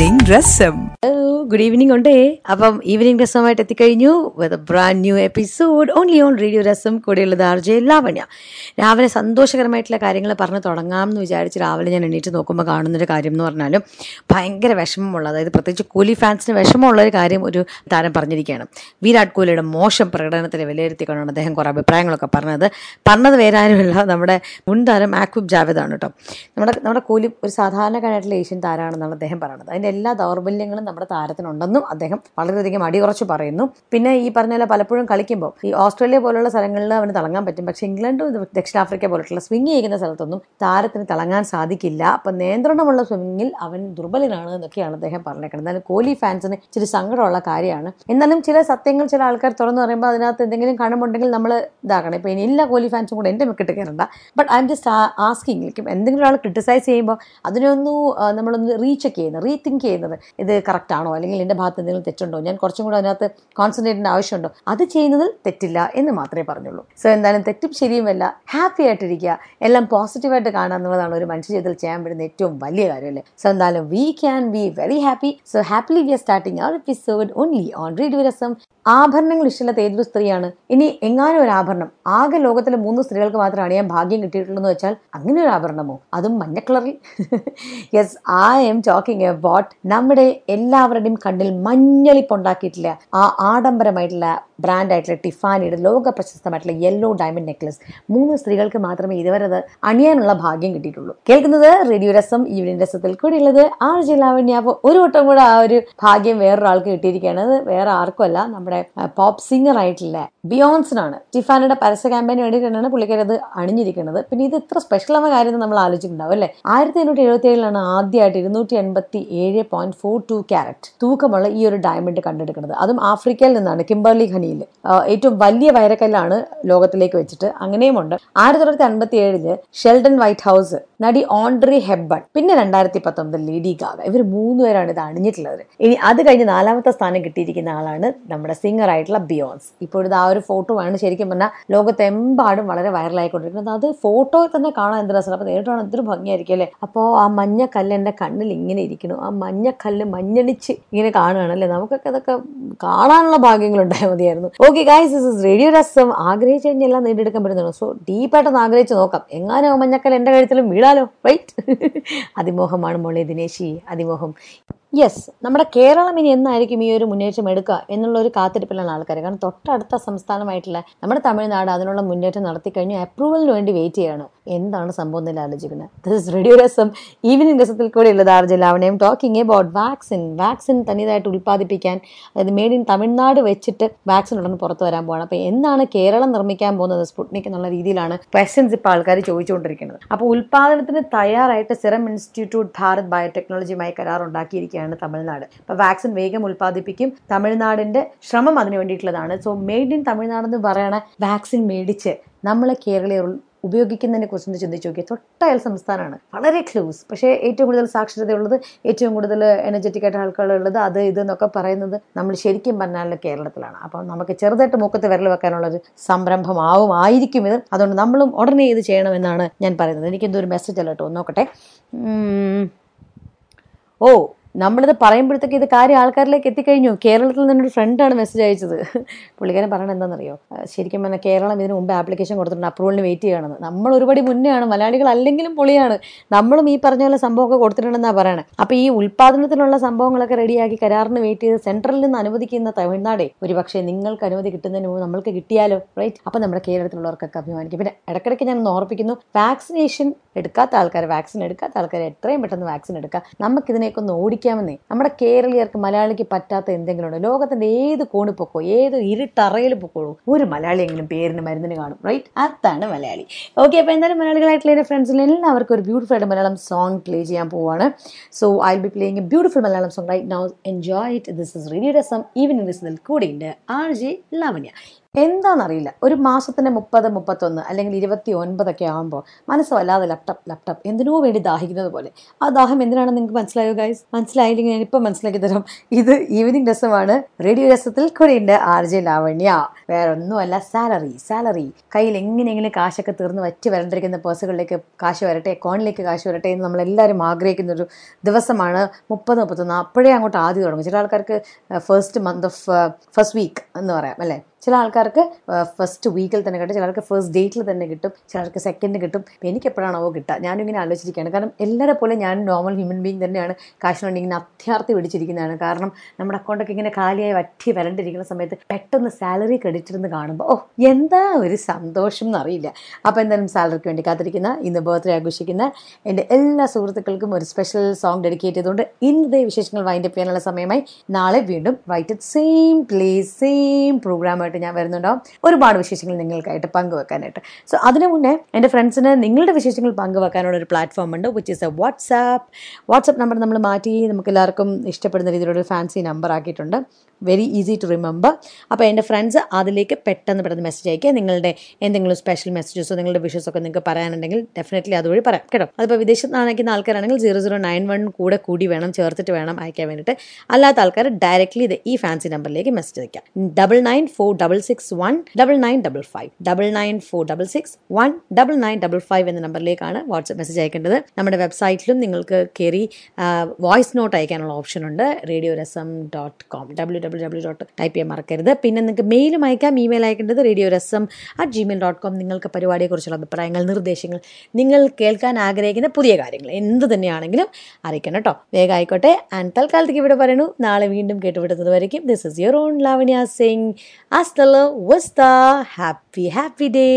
Evening രസം good evening ഉണ്ടേ അപ്പം ഈവനിങ് രസമായിട്ട് എത്തിക്കഴിഞ്ഞു. With brand new episode only on radio Rasam കൂടെയുള്ളത് ആർ ജെ ലാവണ്യ. രാവിലെ സന്തോഷകരമായിട്ടുള്ള കാര്യങ്ങൾ പറഞ്ഞ് തുടങ്ങാം എന്ന് വിചാരിച്ച് രാവിലെ ഞാൻ എണീറ്റ് നോക്കുമ്പോൾ കാണുന്നൊരു കാര്യം എന്ന് പറഞ്ഞാലും ഭയങ്കര വിഷമമുള്ള അതായത് പ്രത്യേകിച്ച് കോലി ഫാൻസിന് വിഷമമുള്ള ഒരു കാര്യം ഒരു താരം പറഞ്ഞിരിക്കുകയാണ്. വിരാട് കോഹ്ലിയുടെ മോശം പ്രകടനത്തെ വിലയിരുത്തിക്കൊണ്ടാണ് അദ്ദേഹം കുറേ അഭിപ്രായങ്ങളൊക്കെ പറഞ്ഞത്. പറഞ്ഞത് വേറെ ആരുമല്ല നമ്മുടെ മുൻ താരം ആക്വിബ് ജാവേദാണ് കേട്ടോ. നമ്മുടെ നമ്മുടെ കോലി ഒരു സാധാരണക്കാരായിട്ടുള്ള ഏഷ്യൻ താരമാണെന്നാണ് അദ്ദേഹം പറയുന്നത് അതിന്റെ എല്ലാ ദൗർബല്യങ്ങളും നമ്മുടെ താരത്തിനുണ്ടെന്നും അദ്ദേഹം വളരെയധികം അടിയുറച്ച് പറയുന്നു. പിന്നെ ഈ പറഞ്ഞ പോലെ പലപ്പോഴും കളിക്കുമ്പോൾ ഈ ഓസ്ട്രേലിയ പോലുള്ള സ്ഥലങ്ങളിൽ അവന് തിളങ്ങാൻ പറ്റും. പക്ഷെ ഇംഗ്ലണ്ടും ദക്ഷിണാഫ്രിക്ക പോലുള്ള സ്വിംഗ് ചെയ്യുന്ന സ്ഥലത്തൊന്നും താരത്തിന് തിളങ്ങാൻ സാധിക്കില്ല. അപ്പം നിയന്ത്രണമുള്ള സ്വിമ്മിങ്ങിൽ അവൻ ദുർബലനാണ് എന്നൊക്കെയാണ് അദ്ദേഹം പറഞ്ഞേക്കുന്നത്. എന്നാലും കോഹ്ലി ഫാൻസിന് ഇച്ചിരി സങ്കടമുള്ള കാര്യമാണ്. എന്നാലും ചില സത്യങ്ങൾ ചില ആൾക്കാർ തുറന്നു പറയുമ്പോൾ അതിനകത്ത് എന്തെങ്കിലും കണമുണ്ടെങ്കിൽ നമ്മൾ ഇതാക്കണം. ഇപ്പം ഇനി എല്ലാ കോഹ്ലി ഫാൻസും കൂടെ എന്റെ മെക്കിട്ട് കയറണ്ട. But I M just asking എന്തെങ്കിലും ഒരാൾ ക്രിട്ടിസൈസ് ചെയ്യുമ്പോൾ അതിനൊന്ന് നമ്മളൊന്ന് റീചെക്ക് ചെയ്യുന്നത് റീതിങ്ക് ചെയ്യുന്നത് ഇത് കറക്റ്റ് ആണോ അല്ലെങ്കിൽ എന്റെ ഭാഗത്ത് എന്തെങ്കിലും തെറ്റുണ്ടോ? ഞാൻ കുറച്ചും കൂടെ അതിനകത്ത് കോൺസെൻട്രേറ്റിന്റെ ആവശ്യമുണ്ടോ? അത് ചെയ്യുന്നതിൽ തെറ്റില്ല എന്ന് മാത്രമേ പറഞ്ഞുള്ളൂ. സോ എന്തായാലും തെറ്റും ശരിയുമല്ല ഹാപ്പി ആയിട്ടിരിക്കുക. എല്ലാം പോസിറ്റീവായിട്ട് കാണുക എന്നുള്ളതാണ് ഒരു മനുഷ്യ ജീവിതത്തിൽ ചെയ്യാൻ പറ്റുന്ന ഏറ്റവും വലിയ കാര്യമല്ലേ? സോ എന്തായാലും we can be very happy so happily we are starting our episode only on radio Rasam ആഭരണങ്ങൾ ഇഷ്ടമില്ലാത്ത ഏതൊരു സ്ത്രീയാണ്? ഇനി എങ്ങാനും ഒരു ആഭരണം. ആകെ ലോകത്തിലെ മൂന്ന് സ്ത്രീകൾക്ക് മാത്രം അണിയാൻ ഭാഗ്യം കിട്ടിയിട്ടുള്ളൂ എന്ന് വെച്ചാൽ അങ്ങനെ ഒരു ആഭരണമോ? അതും മഞ്ഞ കളറിൽ? Yes I M talking about നമ്മുടെ എല്ലാവരുടെയും കണ്ണിൽ മഞ്ഞളിപ്പുണ്ടാക്കിയിട്ടില്ല ആ ആഡംബരമായിട്ടുള്ള ബ്രാൻഡ് ആയിട്ടുള്ള ടിഫാനിയുടെ ലോക പ്രശസ്തമായിട്ടുള്ള യെല്ലോ ഡയമണ്ട് നെക്ലസ്. മൂന്ന് സ്ത്രീകൾക്ക് മാത്രമേ ഇതുവരെ അത് അണിയാനുള്ള ഭാഗ്യം കിട്ടിയിട്ടുള്ളൂ. കേൾക്കുന്നത് റേഡിയോ രസം ഈവനിങ് രസത്തിൽ കൂടിയുള്ളത് ആർ ജെ ലാവണ്യ അപ്പോൾ ഒരു വട്ടം കൂടെ ആ ഒരു ഭാഗ്യം വേറൊരാൾക്ക് കിട്ടിയിരിക്കുകയാണ്. അത് വേറെ ആർക്കുമല്ല നമ്മുടെ പോപ്പ് സിംഗർ ആയിട്ടുള്ള ബിയോൺസിനാണ്. ടിഫാനയുടെ പരസ്യ ക്യാമ്പയിന് വേണ്ടിയിട്ടാണ് പുള്ളിക്കാരത് അണിഞ്ഞിരിക്കുന്നത്. പിന്നെ ഇത് ഇത്ര സ്പെഷ്യൽ ആവുന്ന കാര്യം നമ്മൾ ആലോചിക്കുന്നുണ്ടാവും അല്ലേ? ആയിരത്തി എണ്ണൂറ്റി എഴുപത്തി ഏഴിലാണ് ആദ്യമായിട്ട് ഇരുന്നൂറ്റി എൺപത്തി ഏഴ് പോയിന്റ് ഫോർ ടു ക്യാരറ്റ് തൂക്കമുള്ള ഈ ഒരു ഡയമണ്ട് കണ്ടെടുക്കുന്നത്. അതും ആഫ്രിക്കയിൽ നിന്നാണ് കിംബർലി ഖനിയിൽ ഏറ്റവും വലിയ വൈരക്കല്ലാണ് ലോകത്തിലേക്ക് വെച്ചിട്ട് അങ്ങനെയുമുണ്ട്. ആയിരത്തി തൊള്ളായിരത്തി അൻപത്തി ഏഴിൽ ഷെൽഡൻ വൈറ്റ് ഹൗസ് നടി ഓൺഡ്രി ഹെബ്ബൺ പിന്നെ രണ്ടായിരത്തി പത്തൊമ്പതിൽ ലേഡി ഗാഗ. ഇവർ മൂന്നുപേരാണ് ഇത് അണിഞ്ഞിട്ടുള്ളത്. ഇനി അത് കഴിഞ്ഞ് നാലാമത്തെ സ്ഥാനം കിട്ടിയിരിക്കുന്ന ആളാണ് നമ്മുടെ സിംഗർ ആയിട്ടുള്ള ബിയോൺസ്. ഇപ്പോഴത്തെ ആ ഒരു ഫോട്ടോ ആണ് ശരിക്കും പറഞ്ഞാൽ ലോകത്തെമ്പാടും വളരെ വൈറലായിക്കൊണ്ടിരിക്കുന്നത് അത് ഫോട്ടോയിൽ തന്നെ കാണാൻ എന്ത് രസമാണ് അപ്പോൾ നേരിട്ടാണ് എന്തൊരു ഭംഗിയായിരിക്കും അല്ലേ? അപ്പോൾ ആ മഞ്ഞ കല്ല് എന്റെ കണ്ണിൽ ഇങ്ങനെ ഇരിക്കുന്നു. ആ മഞ്ഞ കല്ല് മഞ്ഞളിച്ച് ഇങ്ങനെ കാണുകയാണ് അല്ലേ? നമുക്കൊക്കെ അതൊക്കെ കാണാനുള്ള ഭാഗ്യങ്ങൾ ഉണ്ടായാൽ മതിയായിരുന്നു okay guys this is radio Rasam ആഗ്രഹിച്ചു കഴിഞ്ഞാൽ എല്ലാം നേടിയെടുക്കാൻ പറ്റുന്നുള്ളൂ സോ ഡീപ്പായിട്ടൊന്ന് ആഗ്രഹിച്ച് നോക്കാം. എങ്ങാനോ മഞ്ഞക്കൽ എന്റെ കഴുത്തിലും വീഴാലോ? റൈറ്റ് അതിമോഹമാണ് മോളെ ദിനേശി. അതിമോഹം. യെസ് നമ്മുടെ കേരളം ഇനി എന്നായിരിക്കും ഈ ഒരു മുന്നേറ്റം എടുക്കുക എന്നുള്ള ഒരു കാത്തിരിപ്പിലാണ് ആൾക്കാർ കാരണം തൊട്ടടുത്ത സംസ്ഥാനമായിട്ടുള്ള നമ്മുടെ തമിഴ്നാട് അതിനുള്ള മുന്നേറ്റം നടത്തി കഴിഞ്ഞു അപ്രൂവലിന് വേണ്ടി വെയിറ്റ് ചെയ്യാണ്. എന്താണ് സംഭവം എന്നല്ല ആലോചിക്കുന്നത്? ദിസ് റേഡിയോ രസം ഈവനിങ് രസത്തിൽ കൂടെ ഉള്ളത് ആർജ ലാവണയും ടോക്കിംഗ് അബൌട്ട് വാക്സിൻ വാക്സിൻ തനിയതായിട്ട് ഉൽപ്പാദിപ്പിക്കാൻ അതായത് മെയ്ഡ് ഇൻ തമിഴ്നാട് വെച്ചിട്ട് വാക്സിൻ ഉടനെ പുറത്തു വരാൻ പോകണം അപ്പോൾ എന്താണ് കേരളം നിർമ്മിക്കാൻ പോകുന്നത് സ്പുട്നിക് എന്നുള്ള രീതിയിലാണ് ക്വസ്റ്റ്യൻസ് ഇപ്പോൾ ആൾക്കാർ ചോദിച്ചുകൊണ്ടിരിക്കുന്നത്. അപ്പോൾ ഉൽപ്പാദനത്തിന് തയ്യാറായിട്ട് സിറം ഇൻസ്റ്റിറ്റ്യൂട്ട് ഭാരത് ബയോടെക്നോളജിയുമായി കരാർ ഉണ്ടാക്കിയിരിക്കുകയാണ് തമിഴ്നാട്. അപ്പോൾ വാക്സിൻ വേഗം ഉൽപ്പാദിപ്പിക്കും. തമിഴ്നാടിന്റെ ശ്രമം അതിന് വേണ്ടിയിട്ടുള്ളതാണ്. സോ മെയ്ഡ് ഇൻ തമിഴ്നാട് എന്ന് പറയണ വാക്സിൻ മേടിച്ച് നമ്മളെ കേരളീയർ ഉപയോഗിക്കുന്നതിനെ കുറിച്ച് ചിന്തിച്ച് നോക്കിയാൽ തൊട്ടയൽ സംസ്ഥാനമാണ്. വളരെ ക്ലോസ് പക്ഷേ ഏറ്റവും കൂടുതൽ സാക്ഷരതയുള്ളത് ഏറ്റവും കൂടുതൽ എനർജറ്റിക് ആയിട്ട് ആൾക്കാരുള്ളത് അത് ഇത് എന്നൊക്കെ പറയുന്നത് നമ്മൾ ശരിക്കും പറഞ്ഞാൽ കേരളത്തിലാണ്. അപ്പം നമുക്ക് ചെറുതായിട്ട് മൂക്കത്ത് വിരൽ വെക്കാനുള്ളൊരു സംരംഭമാവും ആയിരിക്കും ഇത്. അതുകൊണ്ട് നമ്മളും ഉടനെ ഇത് ചെയ്യണമെന്നാണ് ഞാൻ പറയുന്നത്. എനിക്കെന്തോ ഒരു മെസ്സേജ് അല്ല കേട്ടോ. നോക്കട്ടെ. ഓ നമ്മളിത് പറയുമ്പോഴത്തേക്ക് ഇത് കാര്യം ആൾക്കാരിലേക്ക് എത്തിക്കഴിഞ്ഞു. കേരളത്തിൽ നിന്നൊരു ഫ്രണ്ടാണ് മെസ്സേജ് അയച്ചത്. പുള്ളിക്കാരൻ പറയണത് എന്താണെന്നറിയോ ശരിക്കും പറഞ്ഞാൽ കേരളം ഇതിന് മുമ്പ് ആപ്ലിക്കേഷൻ കൊടുത്തിട്ടുണ്ട്. അപ്രൂവലിന് വെയിറ്റ് ചെയ്യണമെന്ന്. നമ്മൾ ഒരുപടി മുന്നെയാണ് മലയാളികൾ അല്ലെങ്കിലും പൊളിയാണ്. നമ്മളും ഈ പറഞ്ഞ പോലെ സംഭവമൊക്കെ കൊടുത്തിട്ടുണ്ടെന്നാണ് പറയണത് അപ്പോൾ ഈ ഉൽപ്പാദനത്തിനുള്ള സംഭവങ്ങളൊക്കെ റെഡിയാക്കി കരാറിന് വെയിറ്റ് ചെയ്ത് സെൻട്രലിൽ നിന്ന് അനുവദിക്കുന്ന തമിഴ്നാടേ ഒരു പക്ഷേ നിങ്ങൾക്ക് അനുമതി കിട്ടുന്നതിന് മുമ്പ് നമ്മൾക്ക് കിട്ടിയാലോ? റൈറ്റ് അപ്പോൾ നമ്മുടെ കേരളത്തിലുള്ളവർക്കൊക്കെ അഭിമാനിക്കും. പിന്നെ ഇടയ്ക്കിടയ്ക്ക് ഞാൻ ഓർപ്പിക്കുന്നു. വാക്സിനേഷൻ എടുക്കാത്ത ആൾക്കാർ വാക്സിൻ എടുക്കാത്ത ആൾക്കാർ എത്രയും പെട്ടെന്ന് വാക്സിൻ എടുക്കുക നമുക്കിതിനെയൊക്കെ ഒന്ന് ഓടിക്കാമെന്നേ നമ്മുടെ കേരളീയർക്ക് മലയാളിക്ക് പറ്റാത്ത എന്തെങ്കിലും ഉണ്ടോ ലോകത്തിന്റെ ഏത് കോണി പൊക്കോ ഏത് ഇരുട്ടറയിൽ പൊക്കോളൂ ഒരു മലയാളിയെങ്കിലും പേരിന് മരുന്നിന് കാണും റൈറ്റ് അതാണ് മലയാളി. ഓക്കെ അപ്പോൾ എന്തായാലും മലയാളികളായിട്ടുള്ള എന്റെ ഫ്രണ്ട്സിന് എല്ലാവർക്കും ഒരു ബ്യൂട്ടിഫുൾ ആയിട്ട് മലയാളം സോങ് പ്ലേ ചെയ്യാൻ പോവാണ്. So I be playing a beautiful Malayalam song right now enjoy it this is radio Rasam evening രസത്തിൽ കൂടെയുണ്ട്. ആർ ജെ ലാവണ്യ എന്താണെന്നറിയില്ല ഒരു മാസത്തിന് മുപ്പത് മുപ്പത്തൊന്ന് അല്ലെങ്കിൽ ഇരുപത്തി ഒൻപതൊക്കെ ആകുമ്പോൾ മനസ്സ് വല്ലാതെ ലാപ്ടോപ്പ് ലാപ്ടോപ്പ് എന്തിനോ വേണ്ടി ദാഹിക്കുന്നത് പോലെ. ആ ദാഹം എന്തിനാണെന്ന് നിങ്ങൾക്ക് മനസ്സിലായോ ഗൈസ് മനസ്സിലായില്ലെങ്കിൽ ഇപ്പം മനസ്സിലാക്കി തരാം. ഇത് ഈവനിങ് രസമാണ്. റേഡിയോ രസത്തിൽ കൂടെയുണ്ട് ആർ ജെ ലാവണ്യ. വേറെ ഒന്നുമല്ല സാലറി സാലറി കയ്യിൽ എങ്ങനെയെങ്കിലും കാശൊക്കെ തീർന്ന് വറ്റി വരണ്ടിരിക്കുന്ന പേഴ്സുകളിലേക്ക് കാശ് വരട്ടെ അക്കൗണ്ടിലേക്ക് കാശ് വരട്ടെ എന്ന് നമ്മളെല്ലാവരും ആഗ്രഹിക്കുന്ന ഒരു ദിവസമാണ് മുപ്പത് മുപ്പത്തൊന്ന്. അപ്പോഴേ അങ്ങോട്ട് ആദ്യം തുടങ്ങും. ചില ആൾക്കാർക്ക് first month of first week എന്ന് പറയാം അല്ലേ? ചില ആൾക്കാർക്ക് ഫസ്റ്റ് വീക്കിൽ തന്നെ കിട്ടും ചിലർക്ക് ഫസ്റ്റ് ഡേറ്റിൽ തന്നെ കിട്ടും ചിലർക്ക് സെക്കൻഡ് കിട്ടും. ഇപ്പം എനിക്ക് എപ്പോഴാണോ കിട്ടുക ഞാനിങ്ങനെ ആലോചിച്ചിരിക്കുകയാണ്. കാരണം എല്ലാവരെ പോലെ ഞാൻ നോർമൽ ഹ്യൂമൻ ബീങ് തന്നെയാണ്. കാശിനുണ്ടെങ്കിൽ ഇങ്ങനെ അത്യാർത്ഥി പിടിച്ചിരിക്കുന്നതാണ്. കാരണം നമ്മുടെ അക്കൗണ്ടൊക്കെ ഇങ്ങനെ കാലിയായി വറ്റി വരണ്ടിരിക്കുന്ന സമയത്ത് പെട്ടെന്ന് സാലറി ക്രെഡിറ്റ് എന്ന് കാണുമ്പോൾ ഓ എന്താ ഒരു സന്തോഷം എന്നറിയില്ല അപ്പോൾ എന്തായാലും സാലറിക്ക് വേണ്ടി കാത്തിരിക്കുന്ന ഇന്ന് ബർത്ത്ഡേ ആഘോഷിക്കുന്ന എന്റെ എല്ലാ സുഹൃത്തുക്കൾക്കും ഒരു സ്പെഷ്യൽ സോങ് ഡെഡിക്കേറ്റ് ചെയ്തുകൊണ്ട് ഇന്നത്തെ വിശേഷങ്ങൾ വൈൻഡപ്പ് ചെയ്യാനുള്ള സമയമായി. നാളെ വീണ്ടും വൈറ്റ് സെയിം പ്ലേസ് സെയിം പ്രോഗ്രാമായിട്ട് ഞാൻ വരുന്നുണ്ടാവും ഒരുപാട് വിശേഷങ്ങൾ നിങ്ങൾക്കായിട്ട് പങ്കുവെക്കാനായിട്ട്. സോ അതിനു മുന്നേ എന്റെ ഫ്രണ്ട്സിന് നിങ്ങളുടെ വിശേഷങ്ങൾ പങ്കുവെക്കാനുള്ള ഒരു പ്ലാറ്റ്ഫോം ഉണ്ട് which is a WhatsApp WhatsApp number നമ്മൾ മാറ്റി നമുക്ക് എല്ലാവർക്കും ഇഷ്ടപ്പെടുന്ന രീതിയിലുള്ള ഫാൻസി നമ്പർ ആക്കിയിട്ടുണ്ട്. വെരി ഈസി ടു റിമെമ്പർ അപ്പോൾ എന്റെ ഫ്രണ്ട്സ് അതിലേക്ക് പെട്ടെന്ന് പെട്ടെന്ന് മെസ്സേജ് അയക്കുക നിങ്ങളുടെ എന്തെങ്കിലും സ്പെഷ്യൽ മെസ്സേജസോ നിങ്ങളുടെ വിഷസ് ഒക്കെ നിങ്ങൾക്ക് പറയാനുണ്ടെങ്കിൽ ഡെഫിനറ്റ്ലി അതുവഴി പറയാം. കേട്ടോ? അതിപ്പോൾ വിദേശത്ത് അയക്കുന്ന ആൾക്കാരാണെങ്കിൽ സീറോ സീറോ നയൻ വൺ കൂടെ കൂടി വേണം ചേർത്തിട്ട് വേണം അയക്കാൻ വേണ്ടിയിട്ട്. അല്ലാത്ത ആൾക്കാർ ഡയറക്റ്റ്ലി ഇത് ഈ ഫാൻസി നമ്പറിലേക്ക് മെസ്സേജ് അയക്കാം double nine four double six one double nine double five double nine four double six one double nine double five എന്ന നമ്പറിലേക്കാണ് വാട്സപ്പ് മെസ്സേജ് അയക്കേണ്ടത്. നമ്മുടെ വെബ്സൈറ്റിലും നിങ്ങൾക്ക് കയറി വോയിസ് നോട്ട് അയക്കാനുള്ള ഓപ്ഷൻ ഉണ്ട്. Radio Rasam dot com W W W dot type ചെയ്യാൻ മറക്കരുത്. പിന്നെ നിങ്ങൾക്ക് മെയിലും അയക്കാം. Email അയക്കേണ്ടത് radio Rasam at Gmail dot com നിങ്ങൾക്ക് പരിപാടിയെക്കുറിച്ചുള്ള അഭിപ്രായങ്ങൾ നിർദ്ദേശങ്ങൾ നിങ്ങൾ കേൾക്കാൻ ആഗ്രഹിക്കുന്ന പുതിയ കാര്യങ്ങൾ എന്ത് തന്നെയാണെങ്കിലും അറിയിക്കണം കേട്ടോ. വേഗം ആയിക്കോട്ടെ. ആൻഡ് തൽക്കാലത്തേക്ക് ഇവിടെ പറയണു നാളെ വീണ്ടും കേട്ടുവിടുന്നത് വരയ്ക്കും. This is your own Lavanya Singh. Hasta la vista happy happy day